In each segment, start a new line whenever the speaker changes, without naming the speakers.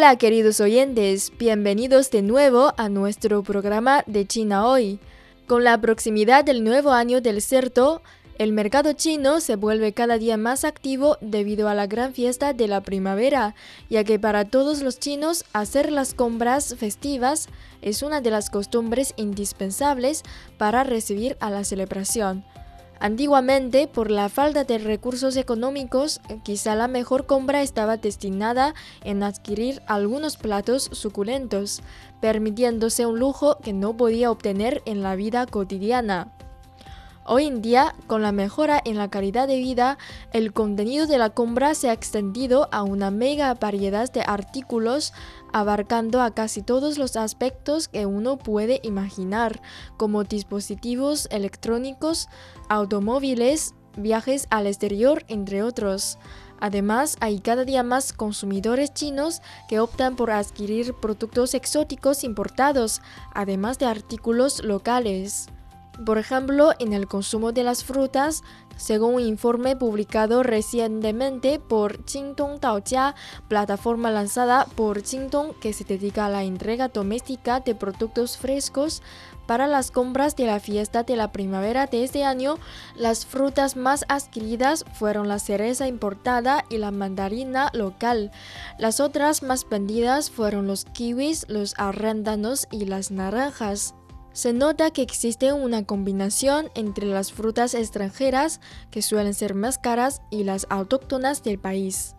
Hola queridos oyentes, bienvenidos de nuevo a nuestro programa de China hoy. Con la proximidad del nuevo año del cerdo, el mercado chino se vuelve cada día más activo debido a la gran fiesta de la primavera, ya que para todos los chinos hacer las compras festivas es una de las costumbres indispensables para recibir a la celebración. Antiguamente, por la falta de recursos económicos, quizá la mejor compra estaba destinada en adquirir algunos platos suculentos, permitiéndose un lujo que no podía obtener en la vida cotidiana. Hoy en día, con la mejora en la calidad de vida, el contenido de la compra se ha extendido a una mega variedad de artículos abarcando a casi todos los aspectos que uno puede imaginar, como dispositivos electrónicos, automóviles, viajes al exterior, entre otros. Además, hay cada día más consumidores chinos que optan por adquirir productos exóticos importados, además de artículos locales. Por ejemplo, en el consumo de las frutas, según un informe publicado recientemente por Jingdong Daojia, plataforma lanzada por Jingdong que se dedica a la entrega doméstica de productos frescos para las compras de la fiesta de la primavera de este año, las frutas más adquiridas fueron la cereza importada y la mandarina local. Las otras más vendidas fueron los kiwis, los arándanos y las naranjas. Se nota que existe una combinación entre las frutas extranjeras, que suelen ser más caras, y las autóctonas del país.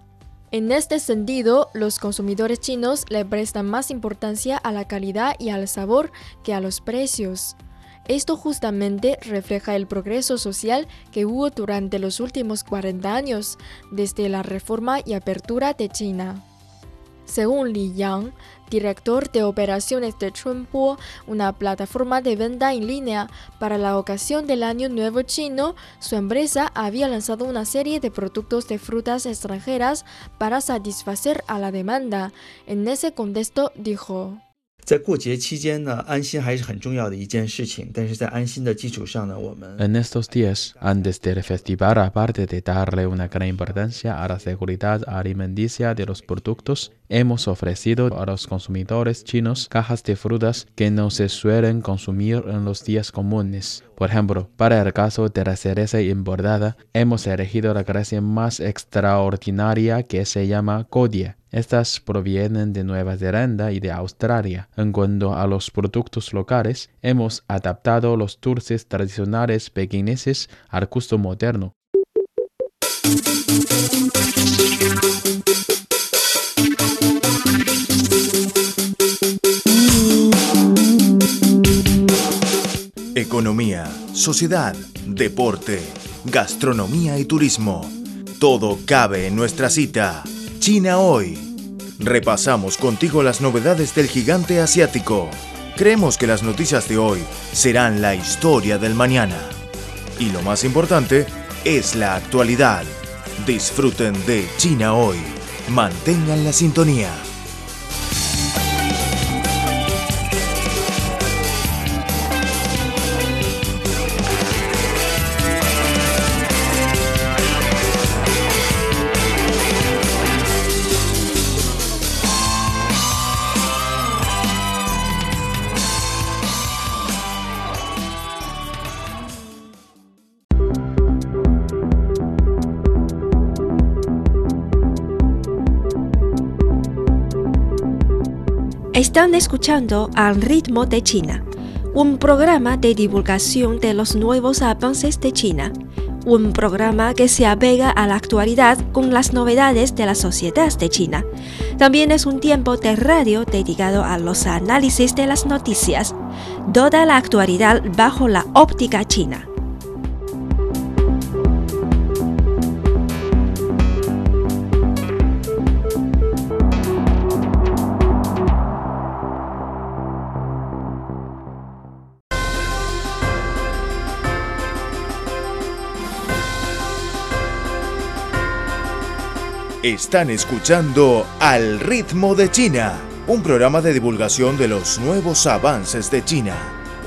En este sentido, los consumidores chinos le prestan más importancia a la calidad y al sabor que a los precios. Esto justamente refleja el progreso social que hubo durante los últimos 40 años, desde la reforma y apertura de China. Según Li Yang, director de operaciones de Chunpo, una plataforma de venta en línea. Para la ocasión del Año Nuevo Chino, su empresa había lanzado una serie de productos de frutas extranjeras para satisfacer a la demanda. En ese contexto dijo.
En estos días, antes del festival, aparte de darle una gran importancia a la seguridad alimenticia de los productos, hemos ofrecido a los consumidores chinos cajas de frutas que no se suelen consumir en los días comunes. Por ejemplo, para el caso de la cereza importada, hemos elegido la clase más extraordinaria que se llama Codia. Estas provienen de Nueva Zelanda y de Australia. En cuanto a los productos locales, hemos adaptado los dulces tradicionales pequeñeses al gusto moderno.
Economía, sociedad, deporte, gastronomía y turismo. Todo cabe en nuestra cita. China hoy. Repasamos contigo las novedades del gigante asiático. Creemos que las noticias de hoy serán la historia del mañana. Y lo más importante es la actualidad. Disfruten de China hoy. Mantengan la sintonía.
Están escuchando Al ritmo de China, un programa de divulgación de los nuevos avances de China, un programa que se apega a la actualidad con las novedades de la sociedad de China. También es un tiempo de radio dedicado a los análisis de las noticias, toda la actualidad bajo la óptica china.
Están escuchando Al ritmo de China, un programa de divulgación de los nuevos avances de China.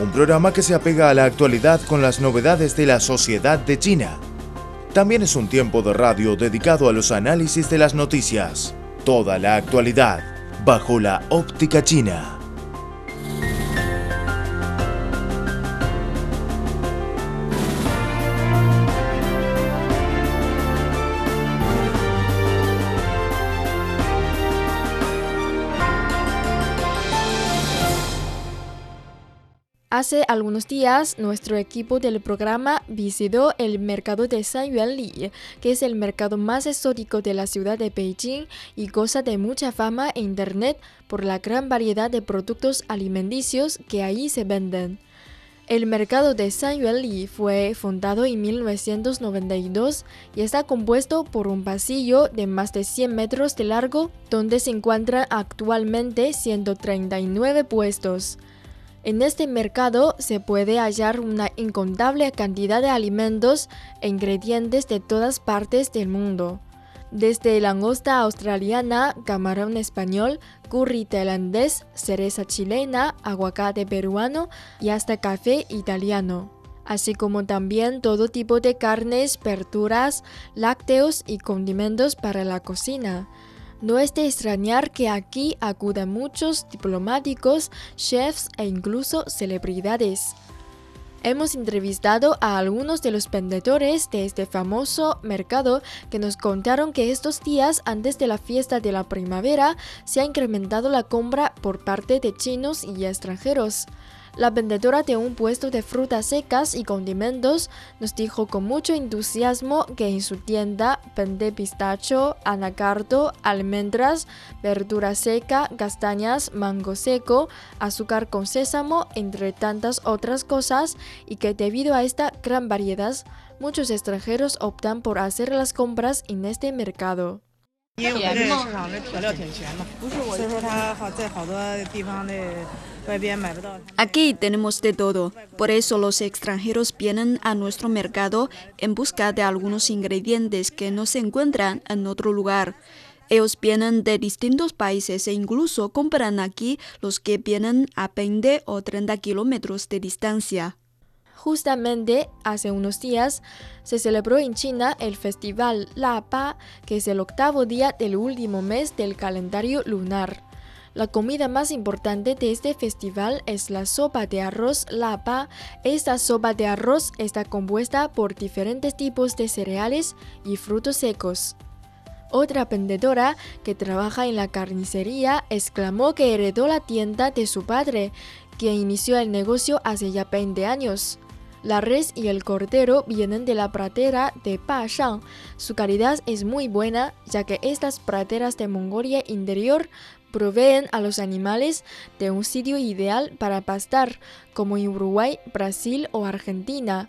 Un programa que se apega a la actualidad con las novedades de la sociedad de China. También es un tiempo de radio dedicado a los análisis de las noticias. Toda la actualidad bajo la óptica china.
Hace algunos días, nuestro equipo del programa visitó el mercado de San Yuanli, que es el mercado más exótico de la ciudad de Beijing y goza de mucha fama en Internet por la gran variedad de productos alimenticios que allí se venden. El mercado de San Yuanli fue fundado en 1992 y está compuesto por un pasillo de más de 100 metros de largo donde se encuentran actualmente 139 puestos. En este mercado se puede hallar una incontable cantidad de alimentos e ingredientes de todas partes del mundo. Desde langosta australiana, camarón español, curry tailandés, cereza chilena, aguacate peruano y hasta café italiano. Así como también todo tipo de carnes, verduras, lácteos y condimentos para la cocina. No es de extrañar que aquí acudan muchos diplomáticos, chefs e incluso celebridades. Hemos entrevistado a algunos de los vendedores de este famoso mercado que nos contaron que estos días antes de la fiesta de la primavera se ha incrementado la compra por parte de chinos y extranjeros. La vendedora de un puesto de frutas secas y condimentos nos dijo con mucho entusiasmo que en su tienda vende pistacho, anacardo, almendras, verdura seca, castañas, mango seco, azúcar con sésamo, entre tantas otras cosas, y que debido a esta gran variedad, muchos extranjeros optan por hacer las compras en este mercado.
Aquí tenemos de todo, por eso los extranjeros vienen a nuestro mercado en busca de algunos ingredientes que no se encuentran en otro lugar. Ellos vienen de distintos países e incluso compran aquí los que vienen a 20 o 30 kilómetros de distancia.
Justamente hace unos días se celebró en China el festival La Pa, que es el octavo día del último mes del calendario lunar. La comida más importante de este festival es la sopa de arroz lapa. Esta sopa de arroz está compuesta por diferentes tipos de cereales y frutos secos. Otra vendedora que trabaja en la carnicería exclamó que heredó la tienda de su padre, quien inició el negocio hace ya 20 años. La res y el cordero vienen de la pradera de Shang. Su calidad es muy buena, ya que estas praderas de Mongolia interior proveen a los animales de un sitio ideal para pastar, como en Uruguay, Brasil o Argentina.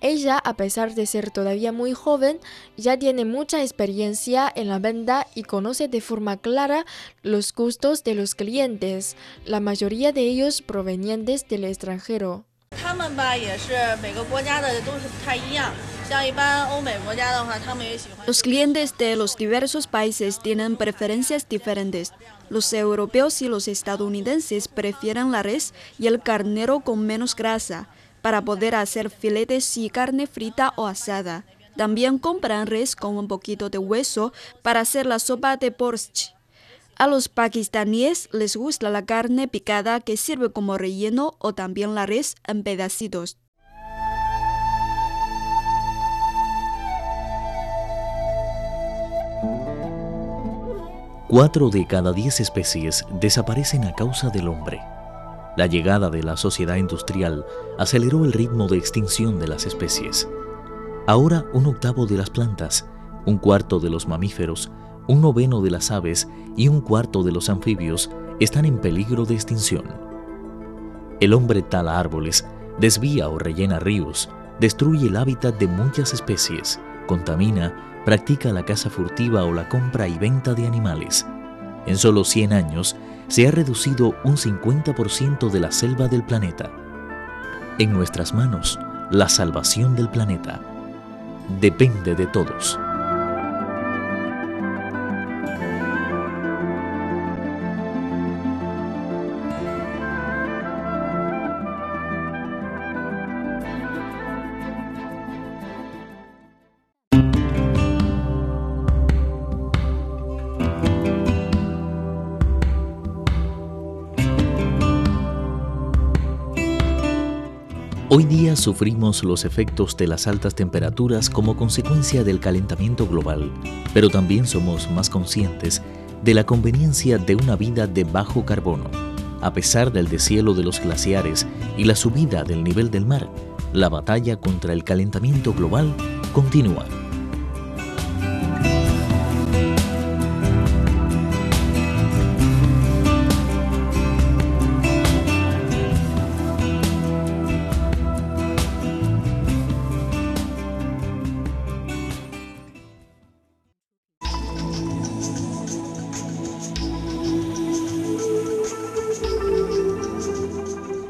Ella, a pesar de ser todavía muy joven, ya tiene mucha experiencia en la venta y conoce de forma clara los gustos de los clientes, la mayoría de ellos provenientes del extranjero.
Los clientes de los diversos países tienen preferencias diferentes. Los europeos y los estadounidenses prefieren la res y el carnero con menos grasa para poder hacer filetes y carne frita o asada. También compran res con un poquito de hueso para hacer la sopa de borscht. A los pakistaníes les gusta la carne picada que sirve como relleno o también la res en pedacitos.
Cuatro de cada diez especies desaparecen a causa del hombre. La llegada de la sociedad industrial aceleró el ritmo de extinción de las especies. Ahora un octavo de las plantas, un cuarto de los mamíferos, un noveno de las aves y un cuarto de los anfibios están en peligro de extinción. El hombre tala árboles, desvía o rellena ríos, destruye el hábitat de muchas especies, contamina, practica la caza furtiva o la compra y venta de animales. En solo 100 años se ha reducido un 50% de la selva del planeta. En nuestras manos, la salvación del planeta depende de todos. Hoy día sufrimos los efectos de las altas temperaturas como consecuencia del calentamiento global, pero también somos más conscientes de la conveniencia de una vida de bajo carbono. A pesar del deshielo de los glaciares y la subida del nivel del mar, la batalla contra el calentamiento global continúa.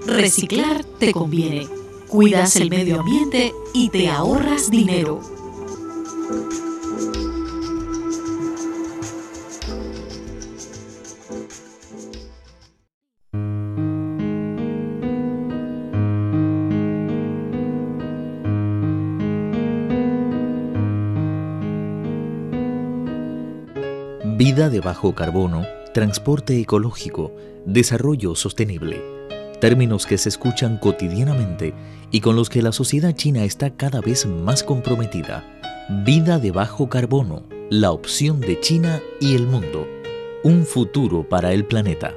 Reciclar te conviene. Cuidas el medio ambiente y te ahorras dinero.
Vida de bajo carbono, transporte ecológico, desarrollo sostenible términos que se escuchan cotidianamente y con los que la sociedad china está cada vez más comprometida. Vida de bajo carbono, la opción de China y el mundo, un futuro para el planeta.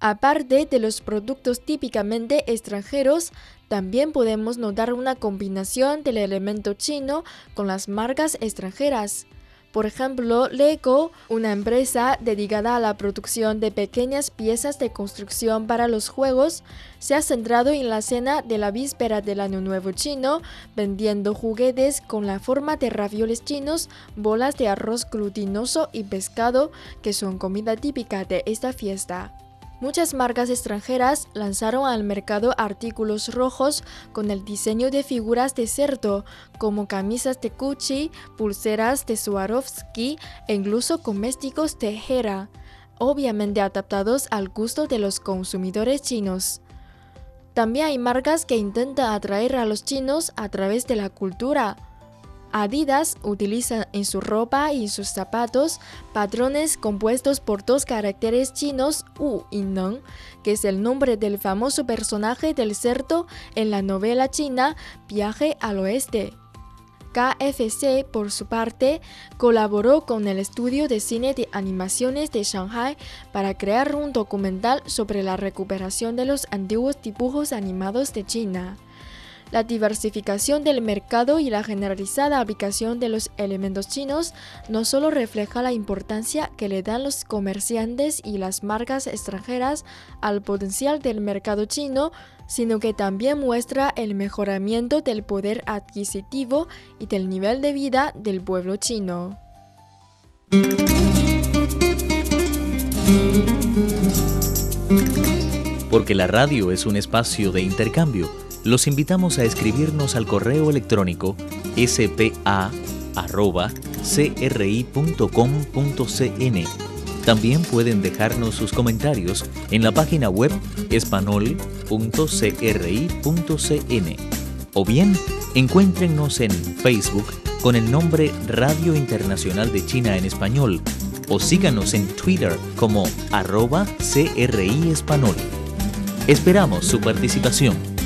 Aparte de los productos típicamente extranjeros, también podemos notar una combinación del elemento chino con las marcas extranjeras. Por ejemplo, Lego, una empresa dedicada a la producción de pequeñas piezas de construcción para los juegos, se ha centrado en la cena de la víspera del Año Nuevo chino, vendiendo juguetes con la forma de ravioles chinos, bolas de arroz glutinoso y pescado, que son comida típica de esta fiesta. Muchas marcas extranjeras lanzaron al mercado artículos rojos con el diseño de figuras de cerdo, como camisas de Gucci, pulseras de Swarovski e incluso cosméticos de Hera, obviamente adaptados al gusto de los consumidores chinos. También hay marcas que intentan atraer a los chinos a través de la cultura, Adidas utiliza en su ropa y sus zapatos patrones compuestos por dos caracteres chinos U y Neng, que es el nombre del famoso personaje del cerdo en la novela china Viaje al Oeste. KFC, por su parte, colaboró con el estudio de cine de animaciones de Shanghai para crear un documental sobre la recuperación de los antiguos dibujos animados de China. La diversificación del mercado y la generalizada aplicación de los elementos chinos no solo refleja la importancia que le dan los comerciantes y las marcas extranjeras al potencial del mercado chino, sino que también muestra el mejoramiento del poder adquisitivo y del nivel de vida del pueblo chino.
Porque la radio es un espacio de intercambio. Los invitamos a escribirnos al correo electrónico spa.cri.com.cn. También pueden dejarnos sus comentarios en la página web espanol.cri.cn o bien encuéntrenos en Facebook con el nombre Radio Internacional de China en Español o síganos en Twitter como arroba CRI Esperamos su participación.